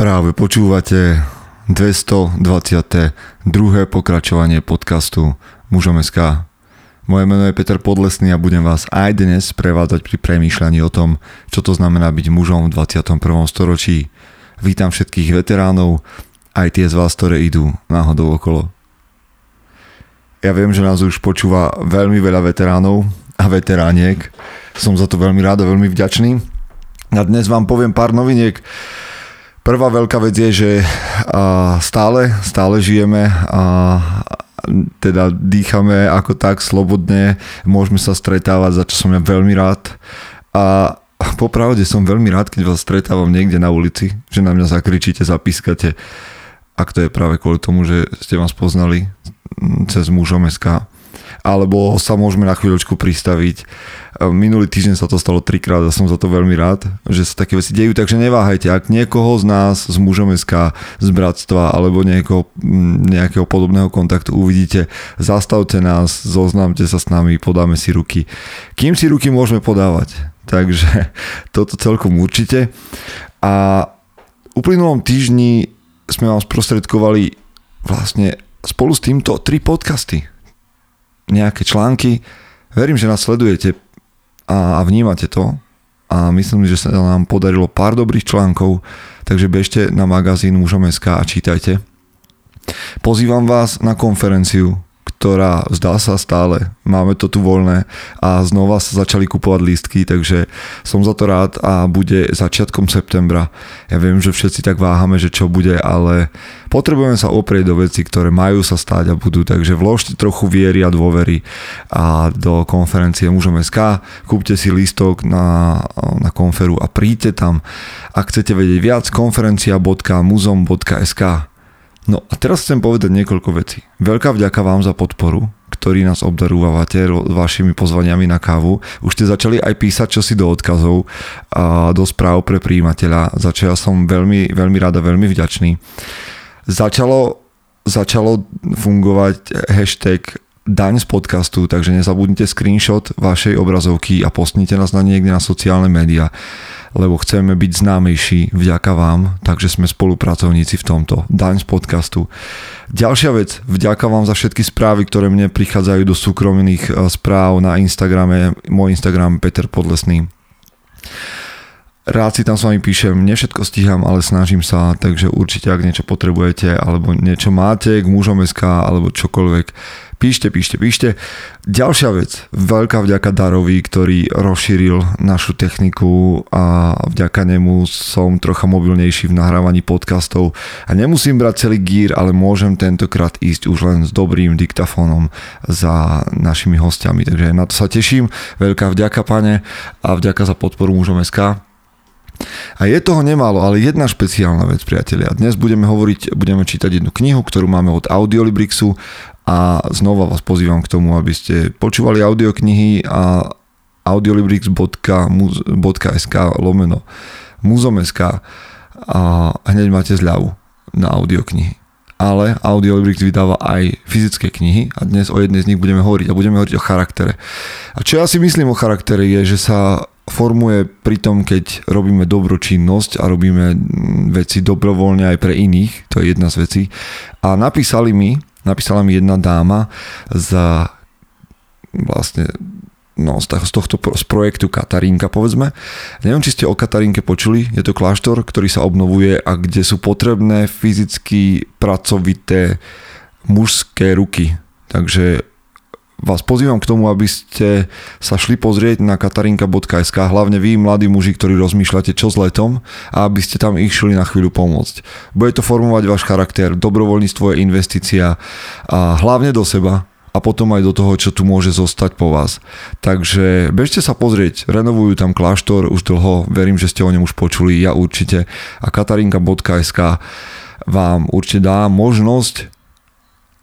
Práve počúvate 222. pokračovanie podcastu Mužom SK. Moje meno je Peter Podlesný a budem vás aj dnes prevádzať pri premýšľaní o tom, čo to znamená byť mužom v 21. storočí. Vítam všetkých veteránov, aj tie z vás, ktoré idú náhodou okolo. Ja viem, že nás už počúva veľmi veľa veteránov a veterániek. Som za to veľmi rád a veľmi vďačný. A dnes vám poviem pár noviniek Prvá veľká vec je, že stále, stále žijeme a teda dýchame ako tak slobodne, môžeme sa stretávať, za čo som ja veľmi rád. A popravde som veľmi rád, keď vás stretávam niekde na ulici, že na mňa zakričíte, zapískate. Ak to je práve kvôli tomu, že ste vás poznali cez mužom SK alebo sa môžeme na chvíľočku pristaviť. Minulý týždeň sa to stalo trikrát a som za to veľmi rád, že sa také veci dejú, takže neváhajte, ak niekoho z nás, z mužom SK, z bratstva alebo niekoho, nejakého podobného kontaktu uvidíte, zastavte nás, zoznámte sa s nami, podáme si ruky. Kým si ruky môžeme podávať? Takže toto celkom určite. A uplynulom týždni sme vám sprostredkovali vlastne spolu s týmto tri podcasty nejaké články. Verím, že nás sledujete a, vnímate to a myslím, že sa nám podarilo pár dobrých článkov, takže bežte na magazín mužom.sk a čítajte. Pozývam vás na konferenciu ktorá zdá sa stále, máme to tu voľné a znova sa začali kupovať lístky, takže som za to rád a bude začiatkom septembra. Ja viem, že všetci tak váhame, že čo bude, ale potrebujeme sa oprieť do veci, ktoré majú sa stáť a budú, takže vložte trochu viery a dôvery a do konferencie mužom SK, kúpte si lístok na, na konferu a príďte tam. Ak chcete vedieť viac, konferencia.muzom.sk No a teraz chcem povedať niekoľko vecí. Veľká vďaka vám za podporu, ktorí nás obdarúvate vašimi pozvaniami na kávu. Už ste začali aj písať čosi do odkazov a do správ pre príjimateľa, za čo ja som veľmi, veľmi rád a veľmi vďačný. Začalo, začalo fungovať hashtag daň z podcastu, takže nezabudnite screenshot vašej obrazovky a postnite nás na niekde na sociálne médiá lebo chceme byť známejší vďaka vám, takže sme spolupracovníci v tomto. Daň z podcastu. Ďalšia vec, vďaka vám za všetky správy, ktoré mne prichádzajú do súkromných eh, správ na Instagrame, môj Instagram Peter Podlesný. Rád si tam s vami píšem, ne všetko stíham, ale snažím sa, takže určite ak niečo potrebujete, alebo niečo máte k mužom SK, alebo čokoľvek, Píšte, píšte, píšte. Ďalšia vec, veľká vďaka Darovi, ktorý rozšíril našu techniku a vďaka nemu som trocha mobilnejší v nahrávaní podcastov a nemusím brať celý gír, ale môžem tentokrát ísť už len s dobrým diktafónom za našimi hostiami, takže na to sa teším. Veľká vďaka, pane, a vďaka za podporu mužom SK. A je toho nemálo, ale jedna špeciálna vec, priatelia. Dnes budeme hovoriť, budeme čítať jednu knihu, ktorú máme od Audiolibrixu a znova vás pozývam k tomu, aby ste počúvali audioknihy a audiolibrix.sk lomeno muzom.sk a hneď máte zľavu na audioknihy. Ale Audiolibrix vydáva aj fyzické knihy a dnes o jednej z nich budeme hovoriť a budeme hovoriť o charaktere. A čo ja si myslím o charaktere je, že sa formuje pri tom, keď robíme dobročinnosť a robíme veci dobrovoľne aj pre iných, to je jedna z vecí. A napísali mi napísala mi jedna dáma za vlastne no, z tohto z projektu Katarínka, povedzme. Neviem, či ste o Katarínke počuli, je to kláštor, ktorý sa obnovuje a kde sú potrebné fyzicky pracovité mužské ruky. Takže vás pozývam k tomu, aby ste sa šli pozrieť na katarinka.sk, hlavne vy, mladí muži, ktorí rozmýšľate čo s letom a aby ste tam išli na chvíľu pomôcť. Bude to formovať váš charakter, dobrovoľníctvo je investícia a hlavne do seba, a potom aj do toho, čo tu môže zostať po vás. Takže bežte sa pozrieť, renovujú tam kláštor už dlho, verím, že ste o ňom už počuli, ja určite. A katarinka.sk vám určite dá možnosť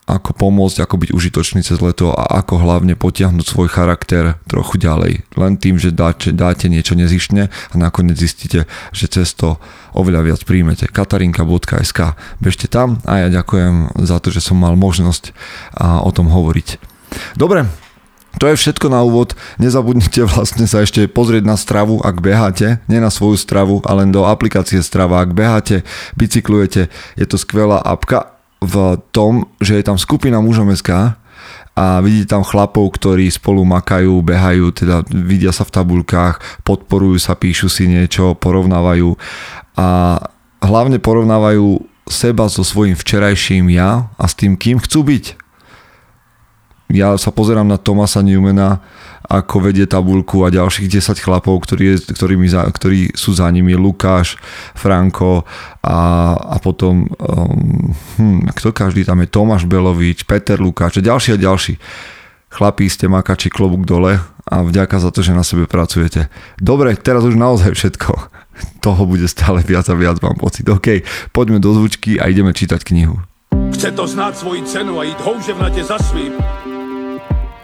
ako pomôcť, ako byť užitočný cez leto a ako hlavne potiahnuť svoj charakter trochu ďalej. Len tým, že dáte, dáte niečo nezištne a nakoniec zistíte, že cez to oveľa viac príjmete. katarinka.sk Bežte tam a ja ďakujem za to, že som mal možnosť o tom hovoriť. Dobre, To je všetko na úvod. Nezabudnite vlastne sa ešte pozrieť na stravu, ak beháte. Nie na svoju stravu, ale do aplikácie strava. Ak beháte, bicyklujete, je to skvelá apka v tom, že je tam skupina mužom SK a vidíte tam chlapov, ktorí spolu makajú, behajú, teda vidia sa v tabuľkách, podporujú sa, píšu si niečo, porovnávajú a hlavne porovnávajú seba so svojím včerajším ja a s tým, kým chcú byť. Ja sa pozerám na Tomasa Newmana, ako vedie tabulku a ďalších 10 chlapov, ktorí, ktorými za, ktorí sú za nimi, Lukáš, Franko a, a potom um, hm, kto každý tam je, Tomáš Belovič, Peter Lukáč a ďalší a ďalší. Chlapí ste makači klobúk dole a vďaka za to, že na sebe pracujete. Dobre, teraz už naozaj všetko. Toho bude stále viac a viac, mám pocit. OK, poďme do zvučky a ideme čítať knihu. Chce to znáť svoji cenu a ísť houževnate za svým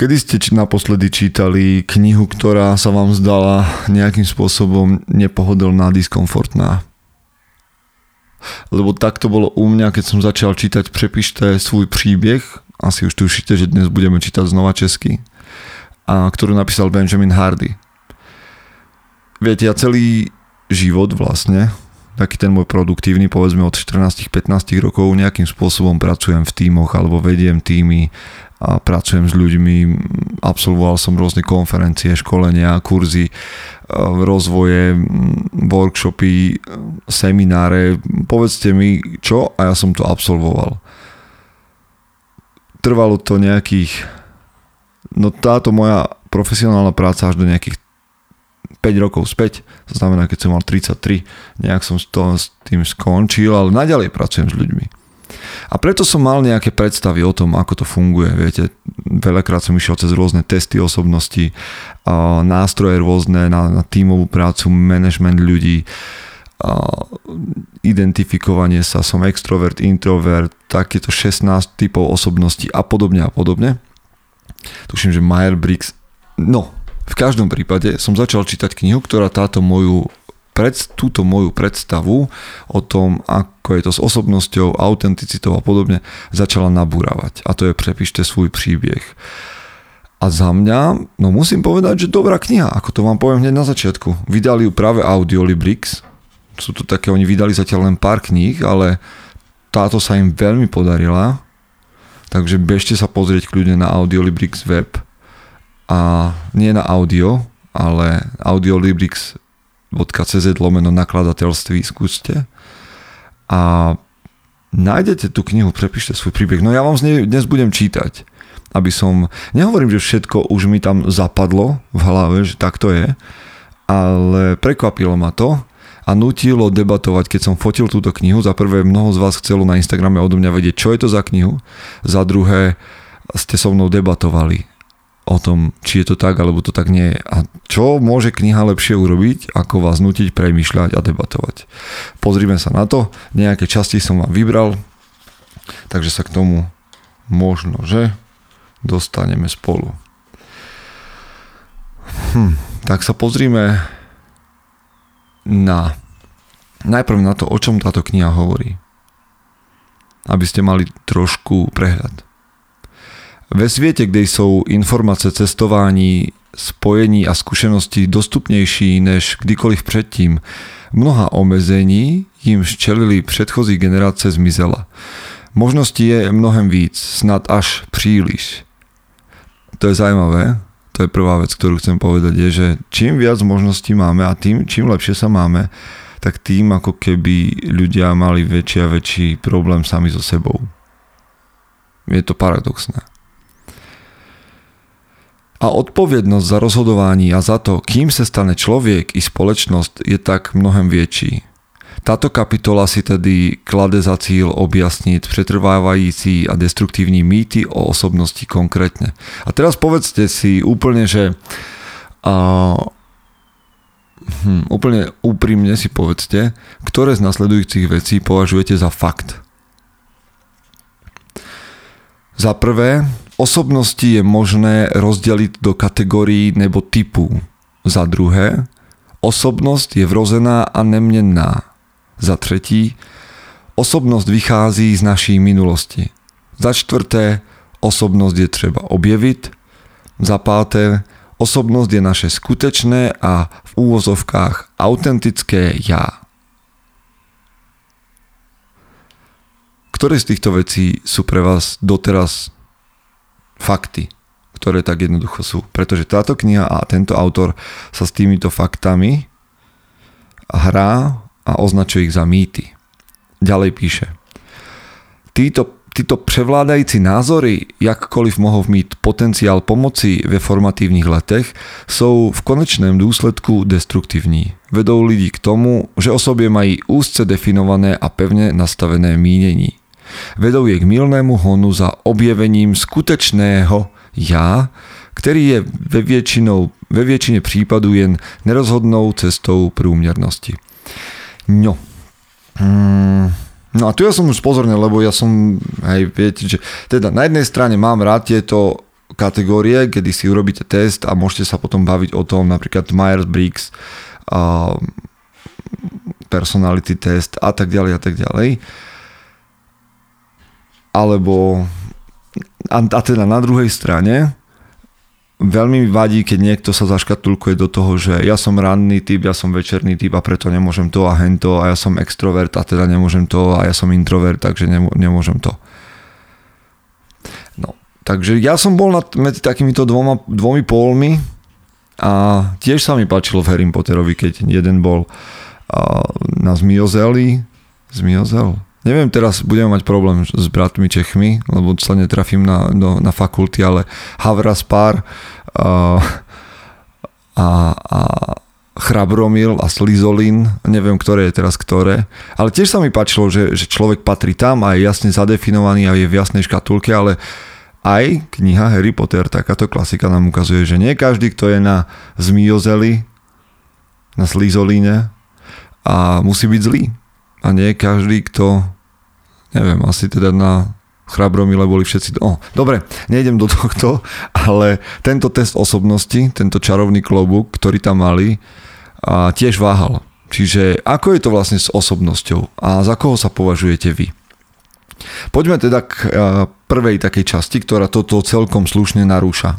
Kedy ste naposledy čítali knihu, ktorá sa vám zdala nejakým spôsobom nepohodlná, diskomfortná? Lebo tak to bolo u mňa, keď som začal čítať Prepíšte svůj príbeh, asi už tušíte, že dnes budeme čítať znova česky, a ktorú napísal Benjamin Hardy. Viete, ja celý život vlastne taký ten môj produktívny, povedzme od 14-15 rokov nejakým spôsobom pracujem v tímoch alebo vediem týmy a pracujem s ľuďmi, absolvoval som rôzne konferencie, školenia, kurzy, e, rozvoje, workshopy, semináre, povedzte mi čo? A ja som to absolvoval. Trvalo to nejakých, no táto moja profesionálna práca až do nejakých 5 rokov späť, to znamená, keď som mal 33, nejak som to, s tým skončil, ale naďalej pracujem s ľuďmi. A preto som mal nejaké predstavy o tom, ako to funguje. Viete, veľakrát som išiel cez rôzne testy osobnosti, nástroje rôzne na, na tímovú prácu, management ľudí, identifikovanie sa, som extrovert, introvert, takéto 16 typov osobností a podobne a podobne. Tuším, že Meyer-Briggs, no, v každom prípade som začal čítať knihu, ktorá táto moju pred, túto moju predstavu o tom, ako je to s osobnosťou, autenticitou a podobne, začala nabúravať. A to je Prepíšte svůj príbeh. A za mňa, no musím povedať, že dobrá kniha, ako to vám poviem hneď na začiatku. Vydali ju práve Audiolibrix. Sú to také, oni vydali zatiaľ len pár kníh, ale táto sa im veľmi podarila. Takže bežte sa pozrieť kľudne na Audiolibrix web a nie na audio, ale audiolibrix.cz lomeno nakladateľství skúste a nájdete tú knihu, prepíšte svoj príbeh. No ja vám z nej dnes budem čítať, aby som, nehovorím, že všetko už mi tam zapadlo v hlave, že tak to je, ale prekvapilo ma to a nutilo debatovať, keď som fotil túto knihu. Za prvé, mnoho z vás chcelo na Instagrame odo mňa vedieť, čo je to za knihu. Za druhé, ste so mnou debatovali o tom, či je to tak, alebo to tak nie je. A čo môže kniha lepšie urobiť, ako vás nutiť premýšľať a debatovať. Pozrime sa na to, nejaké časti som vám vybral, takže sa k tomu možno, že dostaneme spolu. Hm, tak sa pozrime na najprv na to, o čom táto kniha hovorí. Aby ste mali trošku prehľad. Ve světě, kde jsou informace cestování, spojení a zkušenosti dostupnější než kdykoliv předtím, mnoha omezení, jim čelili předchozí generace zmizela. Možností je mnohem víc, snad až příliš. To je zajímavé, to je prvá vec, ktorú chcem povedať, je, že čím viac možností máme a tým, čím lepšie sa máme, tak tým ako keby ľudia mali väčší a väčší problém sami so sebou. Je to paradoxné. A odpovednosť za rozhodování a za to, kým se stane člověk i společnost, je tak mnohem větší. Táto kapitola si tedy klade za cíl objasniť pretrvávající a destruktívní mýty o osobnosti konkrétne. A teraz povedzte si úplne, že a, hm, úplne úprimne si povedzte, ktoré z nasledujúcich vecí považujete za fakt. Za prvé, osobnosti je možné rozdeliť do kategórií nebo typů. Za druhé, osobnosť je vrozená a nemenná. Za třetí, osobnosť vychází z naší minulosti. Za čtvrté, osobnosť je treba objeviť. Za páté, osobnosť je naše skutečné a v úvozovkách autentické ja. Ktoré z týchto vecí sú pre vás doteraz fakty, ktoré tak jednoducho sú? Pretože táto kniha a tento autor sa s týmito faktami hrá a označuje ich za mýty. Ďalej píše. Títo, títo převládající názory, jakkoliv mohou mít potenciál pomoci ve formatívnych letech, jsou v konečném důsledku destruktivní. Vedou lidi k tomu, že o sobě mají úzce definované a pevne nastavené mínění. Vedou je k milnému honu za objevením skutečného já, který je ve, většinou, ve většině případů jen nerozhodnou cestou průměrnosti. No. Mm. No a tu ja som už pozorný, lebo ja som, hej, viete, že teda na jednej strane mám rád tieto kategórie, kedy si urobíte test a môžete sa potom baviť o tom, napríklad Myers-Briggs, a personality test a tak ďalej a tak ďalej. Alebo a, a teda na druhej strane veľmi mi vadí, keď niekto sa zaškatulkuje do toho, že ja som ranný typ, ja som večerný typ a preto nemôžem to a hento a ja som extrovert a teda nemôžem to a ja som introvert, takže nemôžem to. No, takže ja som bol nad, medzi takýmito dvoma, dvomi pólmi a tiež sa mi páčilo v Harry Potterovi, keď jeden bol a, na Zmiozeli, Zmiozel, Neviem, teraz budeme mať problém s bratmi Čechmi, lebo sa netrafím na, do, na fakulty, ale Havras Pár uh, a, a Chrabromil a Slizolin, neviem, ktoré je teraz ktoré, ale tiež sa mi páčilo, že, že človek patrí tam a je jasne zadefinovaný a je v jasnej škatulke, ale aj kniha Harry Potter, takáto klasika nám ukazuje, že nie každý, kto je na Zmiozeli, na Slizolíne a musí byť zlý a nie každý, kto, neviem, asi teda na chrabromile boli všetci... Oh, dobre, nejdem do tohto, ale tento test osobnosti, tento čarovný klobúk, ktorý tam mali, a tiež váhal. Čiže ako je to vlastne s osobnosťou a za koho sa považujete vy? Poďme teda k prvej takej časti, ktorá toto celkom slušne narúša.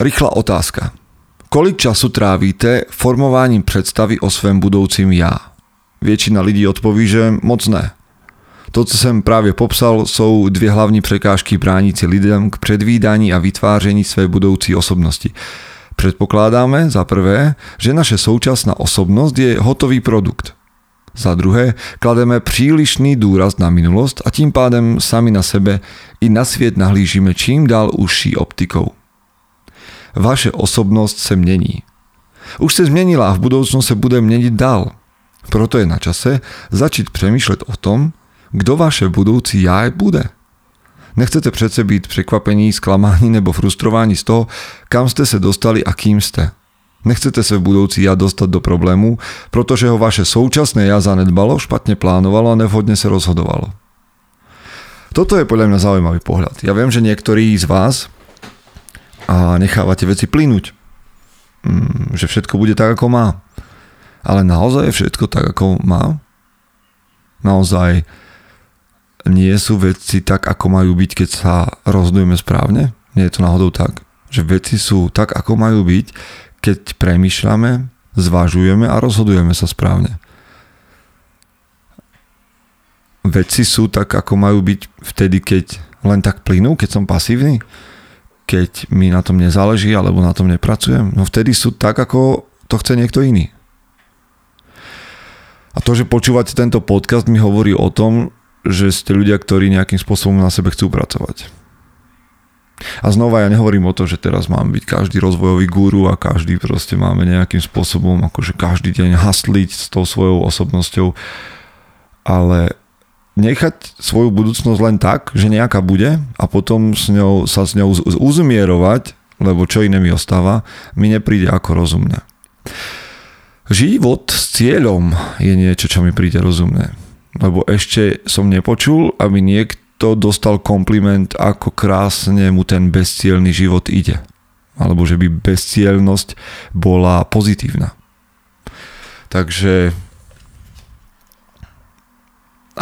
Rýchla otázka. Kolik času trávite formováním představy o svém budoucím já? Většina lidí odpoví, že moc ne. To, co jsem právě popsal, jsou dvě hlavní překážky bránící lidem k předvídání a vytváření své budoucí osobnosti. Predpokladáme za prvé, že naše současná osobnosť je hotový produkt. Za druhé, klademe přílišný důraz na minulost a tím pádem sami na sebe i na svět nahlížíme čím dál užší optikou vaše osobnosť se mění. Už se změnila a v budoucnu se bude měnit dál. Proto je na čase začít přemýšlet o tom, kdo vaše budoucí já bude. Nechcete přece být překvapení, zklamání nebo frustrování z toho, kam jste se dostali a kým jste. Nechcete se v budoucí ja dostať do problému, protože ho vaše současné ja zanedbalo, špatne plánovalo a nevhodne sa rozhodovalo. Toto je podľa mňa zaujímavý pohľad. Ja viem, že niektorí z vás a nechávate veci plynúť. Mm, že všetko bude tak, ako má. Ale naozaj je všetko tak, ako má? Naozaj nie sú veci tak, ako majú byť, keď sa rozhodujeme správne? Nie je to náhodou tak, že veci sú tak, ako majú byť, keď premýšľame, zvažujeme a rozhodujeme sa správne. Veci sú tak, ako majú byť vtedy, keď len tak plynú, keď som pasívny keď mi na tom nezáleží alebo na tom nepracujem, no vtedy sú tak, ako to chce niekto iný. A to, že počúvate tento podcast mi hovorí o tom, že ste ľudia, ktorí nejakým spôsobom na sebe chcú pracovať. A znova ja nehovorím o to, že teraz mám byť každý rozvojový guru a každý proste máme nejakým spôsobom akože každý deň hasliť s tou svojou osobnosťou, ale nechať svoju budúcnosť len tak, že nejaká bude a potom s ňou, sa s ňou uzmierovať, lebo čo iné mi ostáva, mi nepríde ako rozumné. Život s cieľom je niečo, čo mi príde rozumné. Lebo ešte som nepočul, aby niekto dostal kompliment, ako krásne mu ten bezcielný život ide. Alebo že by bezcielnosť bola pozitívna. Takže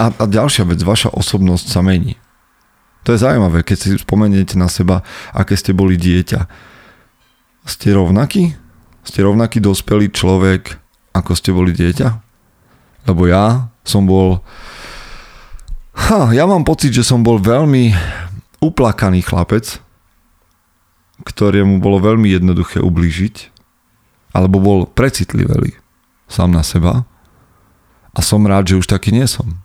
a, a ďalšia vec, vaša osobnosť sa mení. To je zaujímavé, keď si spomeniete na seba, aké ste boli dieťa. Ste rovnaký? Ste rovnaký dospelý človek, ako ste boli dieťa? Lebo ja som bol Ha, ja mám pocit, že som bol veľmi uplakaný chlapec, ktorému bolo veľmi jednoduché ublížiť, alebo bol precitlivý sám na seba a som rád, že už taký nie som.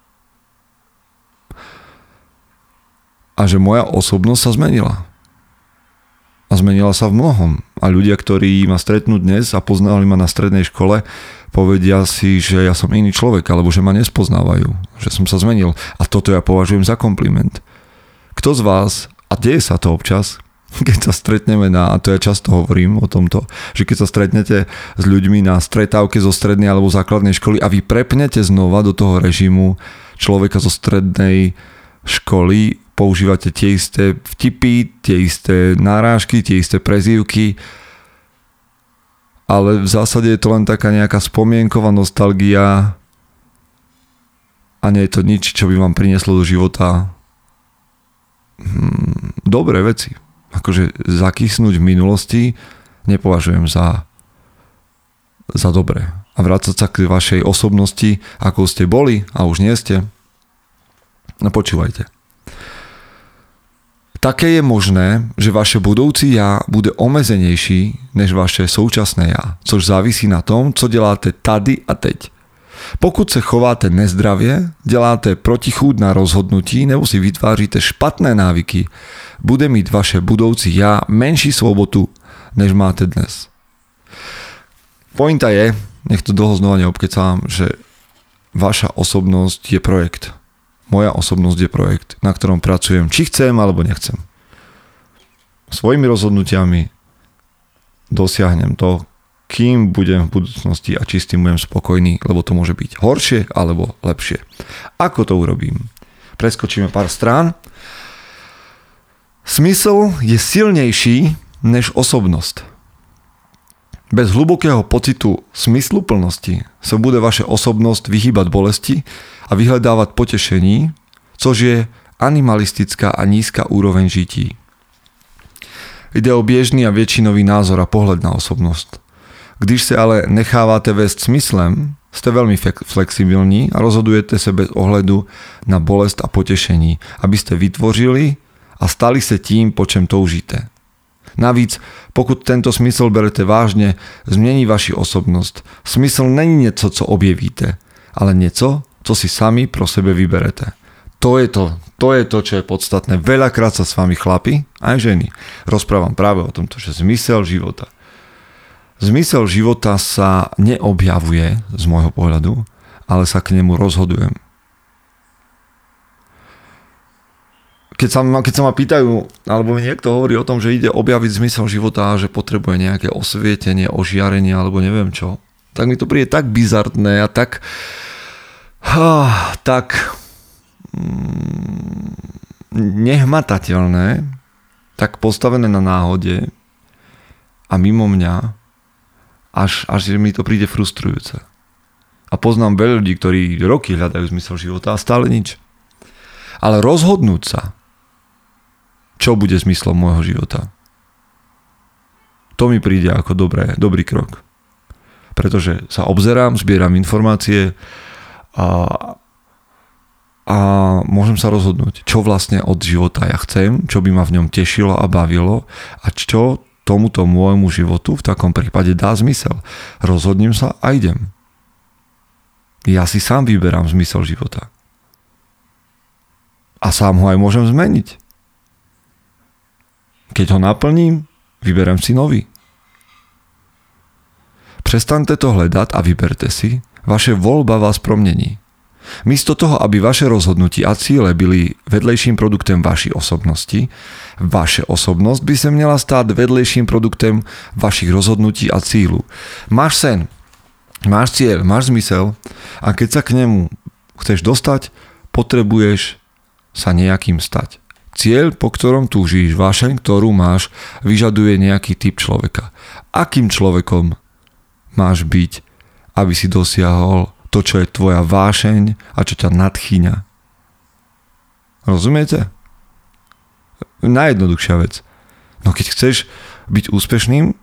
A že moja osobnosť sa zmenila. A zmenila sa v mnohom. A ľudia, ktorí ma stretnú dnes a poznali ma na strednej škole, povedia si, že ja som iný človek, alebo že ma nespoznávajú, že som sa zmenil. A toto ja považujem za kompliment. Kto z vás, a deje sa to občas, keď sa stretneme na, a to ja často hovorím o tomto, že keď sa stretnete s ľuďmi na stretávke zo strednej alebo základnej školy a vy prepnete znova do toho režimu človeka zo strednej školy, používate tie isté vtipy, tie isté nárážky, tie isté prezývky, ale v zásade je to len taká nejaká spomienková nostalgia a nie je to nič, čo by vám prinieslo do života hmm, dobré veci. Akože zakysnúť v minulosti nepovažujem za, za dobré. A vrácať sa k vašej osobnosti, ako ste boli a už nie ste. No počúvajte. Také je možné, že vaše budoucí ja bude omezenejší než vaše současné ja, což závisí na tom, co děláte tady a teď. Pokud se chováte nezdravě, děláte protichůdná rozhodnutí nebo si vytváříte špatné návyky, bude mít vaše budoucí ja menší svobodu, než máte dnes. Pointa je, nech to dlho znova neobkecám, že vaša osobnosť je projekt moja osobnosť je projekt, na ktorom pracujem, či chcem alebo nechcem. Svojimi rozhodnutiami dosiahnem to, kým budem v budúcnosti a či s tým budem spokojný, lebo to môže byť horšie alebo lepšie. Ako to urobím? Preskočíme pár strán. Smysl je silnejší než osobnosť. Bez hlubokého pocitu smysluplnosti sa bude vaša osobnosť vyhýbať bolesti a vyhľadávať potešení, což je animalistická a nízka úroveň žití. Ide o bežný a väčšinový názor a pohľad na osobnosť. Když sa ale nechávate vesť smyslem, ste veľmi flexibilní a rozhodujete sa bez ohledu na bolest a potešení, aby ste vytvořili a stali sa tým, po čem toužíte. Navíc, pokud tento smysl berete vážne, zmení vaši osobnosť. Smysl není niečo, co objevíte, ale niečo, co si sami pro sebe vyberete. To je to, to je to, čo je podstatné. Veľakrát sa s vami chlapi, aj ženy, rozprávam práve o tomto, že zmysel života. Zmysel života sa neobjavuje z môjho pohľadu, ale sa k nemu rozhodujem. Keď sa, ma, keď sa ma pýtajú, alebo mi niekto hovorí o tom, že ide objaviť zmysel života a že potrebuje nejaké osvietenie, ožiarenie alebo neviem čo, tak mi to príde tak bizartné a tak, tak mm, nehmatateľné, tak postavené na náhode a mimo mňa, až, až mi to príde frustrujúce. A poznám veľa ľudí, ktorí roky hľadajú zmysel života a stále nič. Ale rozhodnúť sa, čo bude zmyslom môjho života, to mi príde ako dobré, dobrý krok. Pretože sa obzerám, zbieram informácie, a, a môžem sa rozhodnúť, čo vlastne od života ja chcem, čo by ma v ňom tešilo a bavilo a čo tomuto môjmu životu v takom prípade dá zmysel. Rozhodnem sa a idem. Ja si sám vyberám zmysel života. A sám ho aj môžem zmeniť. Keď ho naplním, vyberem si nový. Prestante to hľadať a vyberte si, vaše voľba vás promení. Místo toho, aby vaše rozhodnutie a ciele byli vedlejším produktem vašej osobnosti, vaše osobnosť by sa mala stať vedlejším produktem vašich rozhodnutí a cílu. Máš sen, máš cieľ, máš zmysel a keď sa k nemu chceš dostať, potrebuješ sa nejakým stať. Cieľ, po ktorom túžíš, vášeň, ktorú máš, vyžaduje nejaký typ človeka. Akým človekom máš byť, aby si dosiahol to, čo je tvoja vášeň a čo ťa nadchýňa. Rozumiete? Najjednoduchšia vec. No keď chceš byť úspešným,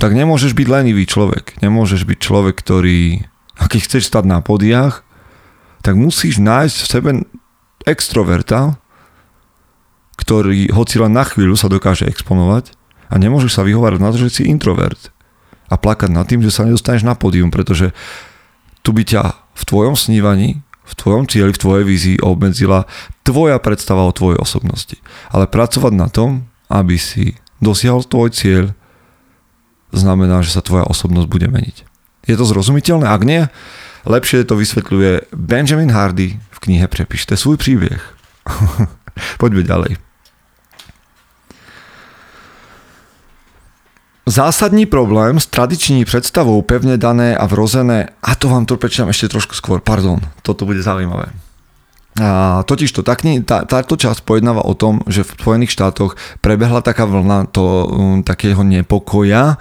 tak nemôžeš byť lenivý človek. Nemôžeš byť človek, ktorý... A keď chceš stať na podiach, tak musíš nájsť v sebe extroverta, ktorý hoci len na chvíľu sa dokáže exponovať a nemôžeš sa vyhovárať na to, že si introvert a plakať nad tým, že sa nedostaneš na pódium, pretože tu by ťa v tvojom snívaní, v tvojom cieli, v tvojej vízii obmedzila tvoja predstava o tvojej osobnosti. Ale pracovať na tom, aby si dosiahol tvoj cieľ, znamená, že sa tvoja osobnosť bude meniť. Je to zrozumiteľné? Ak nie, lepšie to vysvetľuje Benjamin Hardy v knihe Prepíšte svoj príbeh. Poďme ďalej. Zásadní problém s tradiční představou pevne dané a vrozené, a to vám to prečítam ešte trošku skôr, pardon, toto bude zaujímavé. A totiž to, tak, tá, táto časť pojednáva o tom, že v Spojených štátoch prebehla taká vlna to, um, takého nepokoja,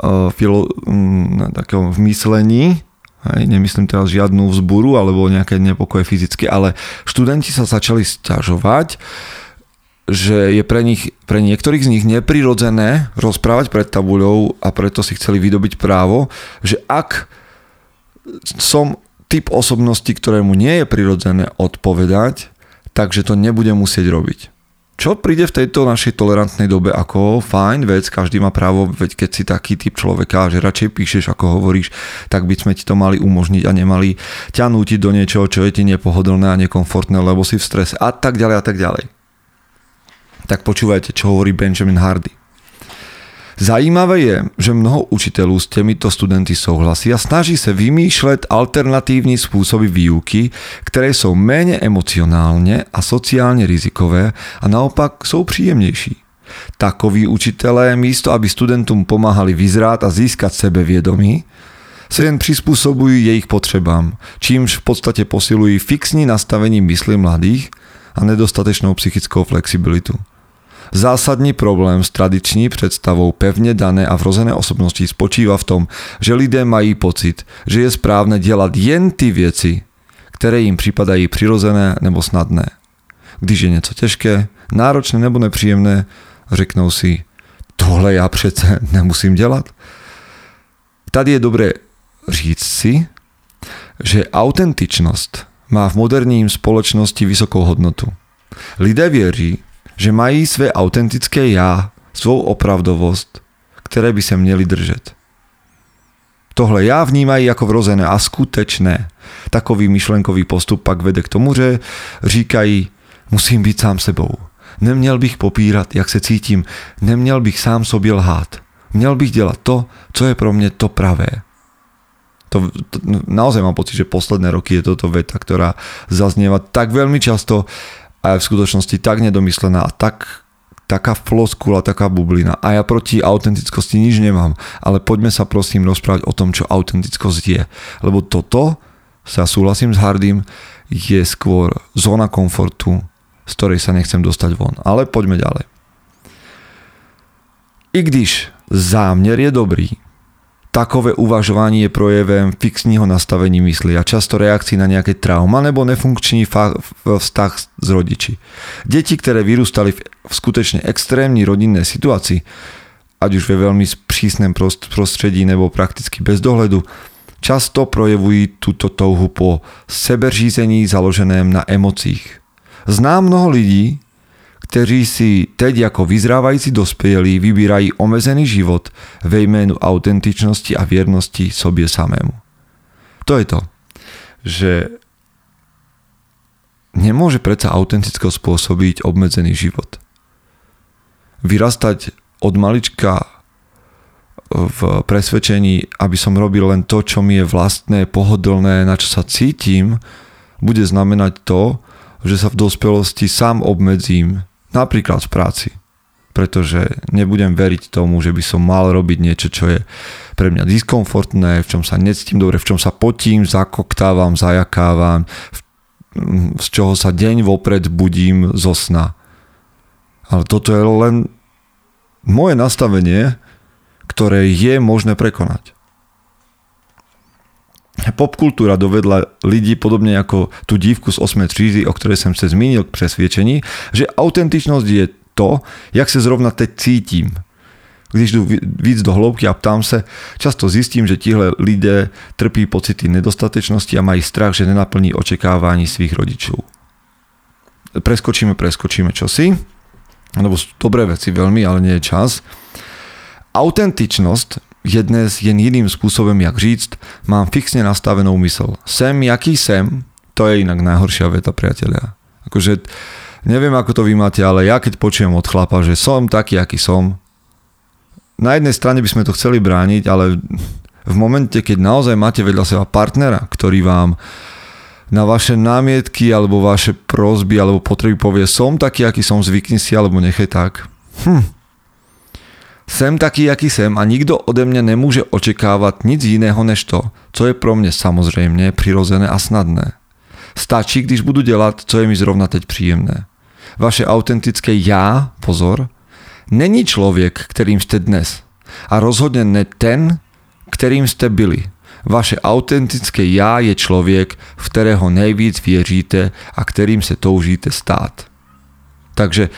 uh, filo, um, takého v myslení, hej, nemyslím teraz žiadnu vzburu alebo nejaké nepokoje fyzicky, ale študenti sa začali stiažovať, že je pre, nich, pre niektorých z nich neprirodzené rozprávať pred tabuľou a preto si chceli vydobiť právo, že ak som typ osobnosti, ktorému nie je prirodzené odpovedať, takže to nebude musieť robiť. Čo príde v tejto našej tolerantnej dobe? Ako? Fajn vec, každý má právo, veď keď si taký typ človeka, že radšej píšeš ako hovoríš, tak by sme ti to mali umožniť a nemali ťa nútiť do niečoho, čo je ti nepohodlné a nekomfortné, lebo si v strese a tak ďalej a tak ďalej tak počúvajte, čo hovorí Benjamin Hardy. Zajímavé je, že mnoho učiteľov s týmito studenty souhlasí a snaží sa vymýšľať alternatívne spôsoby výuky, ktoré sú menej emocionálne a sociálne rizikové a naopak sú príjemnejší. Takoví učitelé, místo aby studentom pomáhali vyzrát a získať sebeviedomí, sa jen prispôsobujú jejich potrebám, čímž v podstate posilujú fixní nastavení mysli mladých a nedostatečnou psychickou flexibilitu. Zásadní problém s tradiční představou pevne dané a vrozené osobnosti spočíva v tom, že lidé mají pocit, že je správne dělat jen ty věci, které jim připadají přirozené nebo snadné. Když je něco těžké, náročné nebo nepříjemné, řeknou si, tohle já přece nemusím dělat. Tady je dobré říct si, že autentičnosť má v moderním spoločnosti vysokou hodnotu. Lidé věří, že mají své autentické já, svou opravdovost, které by se měli držet. Tohle já vnímají jako vrozené a skutečné. Takový myšlenkový postup pak vede k tomu, že říkají, musím být sám sebou. Neměl bych popírat, jak se cítím, neměl bych sám sobě lhát. Měl bych dělat to, co je pro mě to pravé. To, to, naozaj mám pocit, že posledné roky je toto veta, ktorá zaznieva tak veľmi často a je v skutočnosti tak nedomyslená a tak taká floskula, taká bublina. A ja proti autentickosti nič nemám, ale poďme sa prosím rozprávať o tom, čo autentickosť je. Lebo toto, sa súhlasím s Hardym, je skôr zóna komfortu, z ktorej sa nechcem dostať von. Ale poďme ďalej. I když záměr je dobrý, Takové uvažování je projevem fixního nastavení mysli a často reakcí na nejaké trauma nebo nefunkčný vztah s rodiči. Deti, ktoré vyrústali v skutečne extrémní rodinnej situácii, ať už ve veľmi prísnem prostredí nebo prakticky bez dohledu, často projevujú túto touhu po sebeřízení založeném na emocích. Znám mnoho lidí, kteří si teď jako vyzrávající dospělí vybírají omezený život ve jménu autentičnosti a věrnosti sobě samému. To je to, že nemôže predsa autenticko spôsobiť obmedzený život. vyrastať od malička v presvedčení, aby som robil len to, čo mi je vlastné, pohodlné, na čo sa cítim, bude znamenať to, že sa v dospelosti sám obmedzím, napríklad v práci. Pretože nebudem veriť tomu, že by som mal robiť niečo, čo je pre mňa diskomfortné, v čom sa necítim dobre, v čom sa potím, zakoktávam, zajakávam, z čoho sa deň vopred budím zo sna. Ale toto je len moje nastavenie, ktoré je možné prekonať. Popkultúra dovedla ľudí podobne ako tú dívku z 8. třídy, o ktorej som sa zmínil k presviečení, že autentičnosť je to, jak sa zrovna teď cítim. Když jdu víc do hloubky a ptám se, často zistím, že tihle lidé trpí pocity nedostatečnosti a mají strach, že nenaplní očekávání svých rodičov. Preskočíme, preskočíme čosi, lebo sú dobré veci veľmi, ale nie je čas. Autentičnosť je dnes jen jiným spôsobom, jak říct, mám fixne nastavenou mysl. Sem, jaký sem, to je inak najhoršia veta, priatelia. Akože, neviem ako to vy máte, ale ja keď počujem od chlapa, že som taký, aký som, na jednej strane by sme to chceli brániť, ale v momente, keď naozaj máte vedľa seba partnera, ktorý vám na vaše námietky alebo vaše prozby alebo potreby povie som taký, aký som, zvykni si alebo nechaj tak. Hm. Sem taký, aký sem a nikto ode mňa nemôže očekávať nic iného než to, co je pro mne samozrejme prirozené a snadné. Stačí, když budu dělat, co je mi zrovna teď příjemné. Vaše autentické já, pozor, není člověk, kterým jste dnes. A rozhodně ne ten, kterým jste byli. Vaše autentické já je člověk, v kterého nejvíc věříte a kterým se toužíte stát. Takže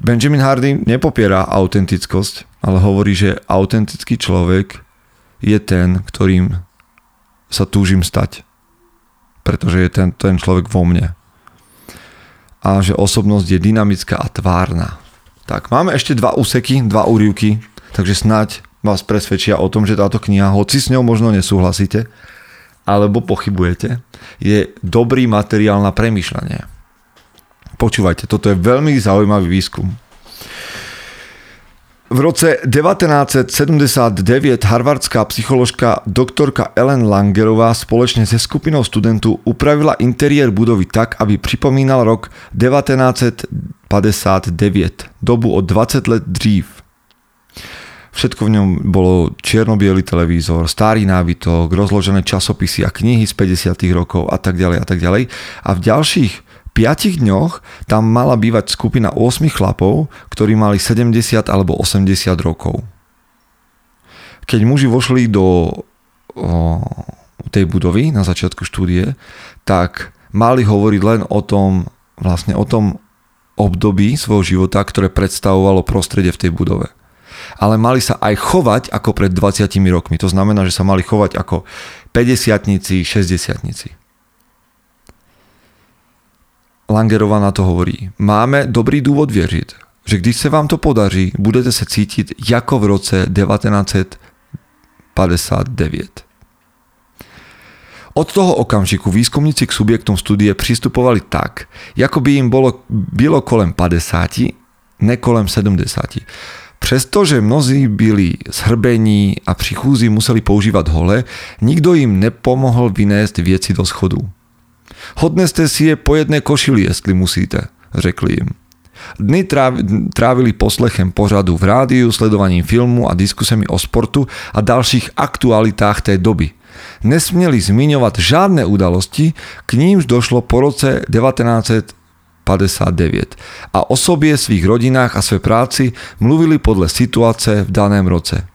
Benjamin Hardy nepopiera autentickosť, ale hovorí, že autentický človek je ten, ktorým sa túžim stať. Pretože je ten, ten človek vo mne. A že osobnosť je dynamická a tvárna. Tak, máme ešte dva úseky, dva úrivky, takže snať vás presvedčia o tom, že táto kniha, hoci s ňou možno nesúhlasíte, alebo pochybujete, je dobrý materiál na premýšľanie. Počúvajte, toto je veľmi zaujímavý výskum. V roce 1979 harvardská psycholožka doktorka Ellen Langerová společne se skupinou studentů upravila interiér budovy tak, aby připomínal rok 1959, dobu o 20 let dřív. Všetko v ňom bolo čierno televízor, starý nábytok, rozložené časopisy a knihy z 50 rokov a tak ďalej a tak ďalej. A v ďalších 5 dňoch tam mala bývať skupina 8 chlapov, ktorí mali 70 alebo 80 rokov. Keď muži vošli do o, tej budovy na začiatku štúdie, tak mali hovoriť len o tom, vlastne o tom období svojho života, ktoré predstavovalo prostredie v tej budove ale mali sa aj chovať ako pred 20 rokmi. To znamená, že sa mali chovať ako 50 60 Langerová na to hovorí, máme dobrý dôvod věřit, že když se vám to podaří, budete se cítit jako v roce 1959. Od toho okamžiku výskumníci k subjektom studie přistupovali tak, jako by im bolo, bylo kolem 50, ne kolem 70. Přestože mnozí byli zhrbení a pri chúzi museli používať hole, nikto im nepomohol vynést vieci do schodu. Hodné ste si je po jednej košili, jestli musíte, řekli im. Dny trávili poslechem pořadu v rádiu, sledovaním filmu a diskusemi o sportu a dalších aktualitách tej doby. Nesmieli zmiňovať žiadne udalosti, k nímž došlo po roce 1900 59 a o sobě, svých rodinách a své práci mluvili podle situace v daném roce.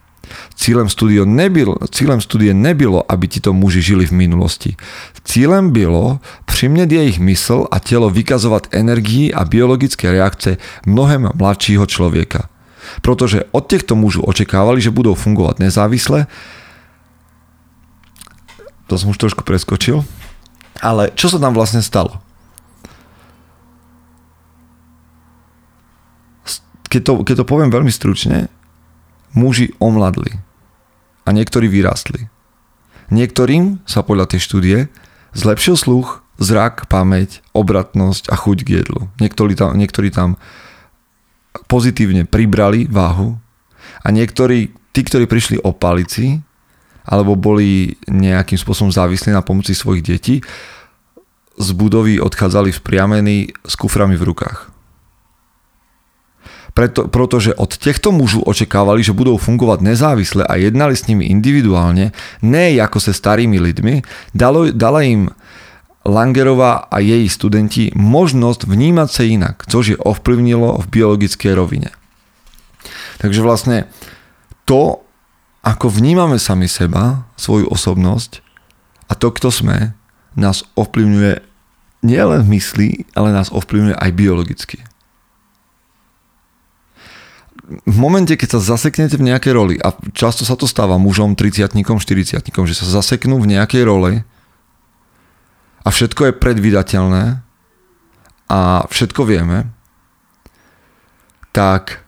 Cílem, studio nebyl, cílem studie nebylo, aby tito muži žili v minulosti. Cílem bylo přimět jejich mysl a tělo vykazovat energii a biologické reakce mnohem mladšího člověka. Protože od těchto mužů očekávali, že budou fungovat nezávisle, to som už trošku preskočil, ale čo sa tam vlastne stalo? keď to, keď to poviem veľmi stručne, muži omladli a niektorí vyrástli. Niektorým sa podľa tej štúdie zlepšil sluch, zrak, pamäť, obratnosť a chuť k jedlu. Niektorí tam, niektorí tam pozitívne pribrali váhu a niektorí, tí, ktorí prišli o palici alebo boli nejakým spôsobom závislí na pomoci svojich detí, z budovy odchádzali vzpriamení s kuframi v rukách. Preto, pretože od týchto mužov očakávali, že budú fungovať nezávisle a jednali s nimi individuálne, ne ako se starými lidmi, dalo, dala im Langerová a jej studenti možnosť vnímať sa inak, což je ovplyvnilo v biologickej rovine. Takže vlastne to, ako vnímame sami seba, svoju osobnosť a to, kto sme, nás ovplyvňuje nielen v mysli, ale nás ovplyvňuje aj biologicky. V momente, keď sa zaseknete v nejakej roli, a často sa to stáva mužom, 30 40 že sa zaseknú v nejakej roli a všetko je predvydateľné a všetko vieme, tak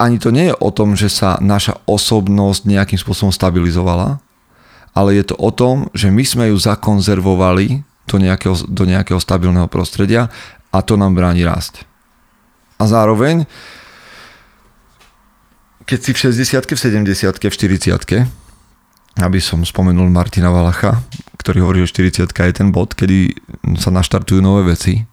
ani to nie je o tom, že sa naša osobnosť nejakým spôsobom stabilizovala, ale je to o tom, že my sme ju zakonzervovali do nejakého, do nejakého stabilného prostredia a to nám bráni rásť. A zároveň, keď si v 60 v 70 v 40 aby som spomenul Martina Valacha, ktorý hovorí, že 40 je ten bod, kedy sa naštartujú nové veci.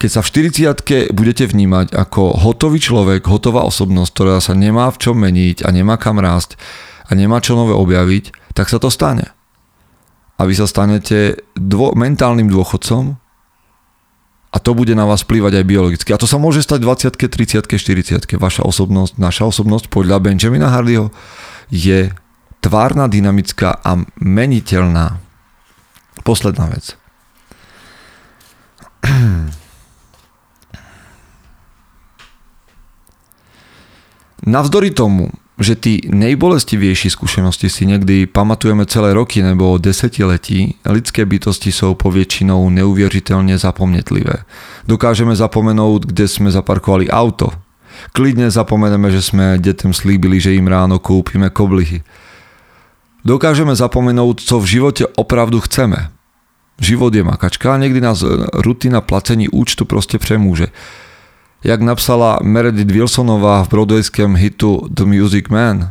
Keď sa v 40 budete vnímať ako hotový človek, hotová osobnosť, ktorá sa nemá v čom meniť a nemá kam rásť a nemá čo nové objaviť, tak sa to stane. A vy sa stanete dvo- mentálnym dôchodcom a to bude na vás plývať aj biologicky. A to sa môže stať 20 30 40 Vaša osobnosť, naša osobnosť podľa Benjamina Hardyho je tvárna, dynamická a meniteľná. Posledná vec. Navzdory tomu, že tí nejbolestivejší skúsenosti si niekdy pamatujeme celé roky nebo desetiletí, lidské bytosti sú poväčšinou neuvěřitelne zapomnetlivé. Dokážeme zapomenúť, kde sme zaparkovali auto. Klidne zapomeneme, že sme detem slíbili, že im ráno kúpime koblihy. Dokážeme zapomenúť, co v živote opravdu chceme. Život je makačka a niekdy nás rutina placení účtu proste přemôže jak napsala Meredith Wilsonová v broadwayském hitu The Music Man.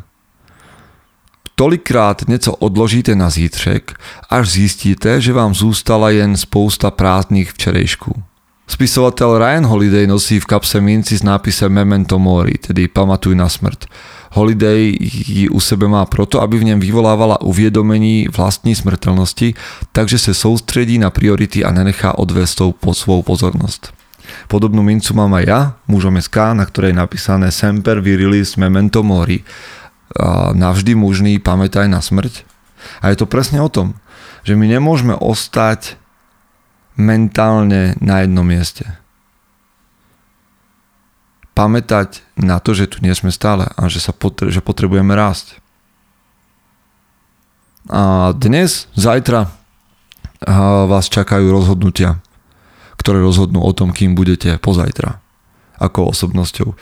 Tolikrát něco odložíte na zítřek, až zjistíte, že vám zůstala jen spousta prázdných včerejšků. Spisovatel Ryan Holiday nosí v kapse minci s nápisem Memento Mori, tedy pamatuj na smrt. Holiday ji u sebe má proto, aby v něm vyvolávala uvědomení vlastní smrtelnosti, takže se soustředí na priority a nenechá odvést pod svou pozornost. Podobnú mincu mám aj ja, mužom SK, na ktorej je napísané Semper virilis memento mori. A navždy mužný, pamätaj na smrť. A je to presne o tom, že my nemôžeme ostať mentálne na jednom mieste. Pamätať na to, že tu nie sme stále a že, sa potre- že potrebujeme rásť. A dnes, zajtra vás čakajú rozhodnutia ktoré rozhodnú o tom, kým budete pozajtra ako osobnosťou.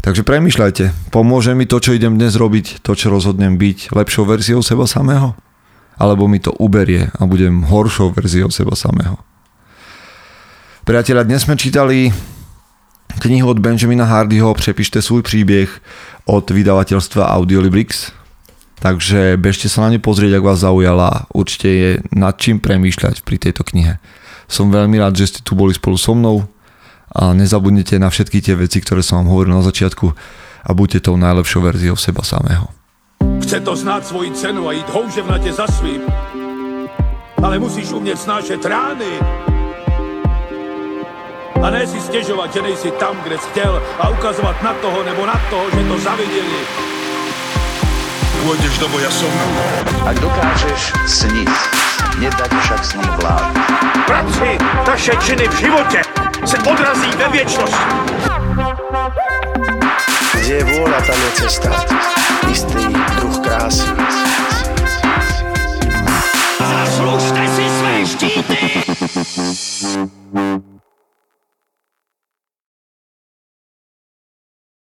Takže premyšľajte, pomôže mi to, čo idem dnes robiť, to, čo rozhodnem byť lepšou verziou seba samého? Alebo mi to uberie a budem horšou verziou seba samého? Priatelia, dnes sme čítali knihu od Benjamina Hardyho Přepište svůj příběh od vydavateľstva Audiolibrix. Takže bežte sa na ne pozrieť, ak vás zaujala. Určite je nad čím premýšľať pri tejto knihe. Som veľmi rád, že ste tu boli spolu so mnou a nezabudnite na všetky tie veci, ktoré som vám hovoril na začiatku a buďte tou najlepšou verziou seba samého. Chce to znáť svoji cenu a ísť houževnate za svým. Ale musíš umieť snášať rány. A ne si stiežovať, že nejsi tam, kde si chcel a ukazovať na toho nebo na toho, že to zavideli. Pôjdeš do boja som. Ak dokážeš sniť, nedať však s ním vlád. Práci taše činy v živote se odrazí ve viečnosť. Kde je vôľa, tam je cesta. Istý druh krásy. Zaslužte si své štíty!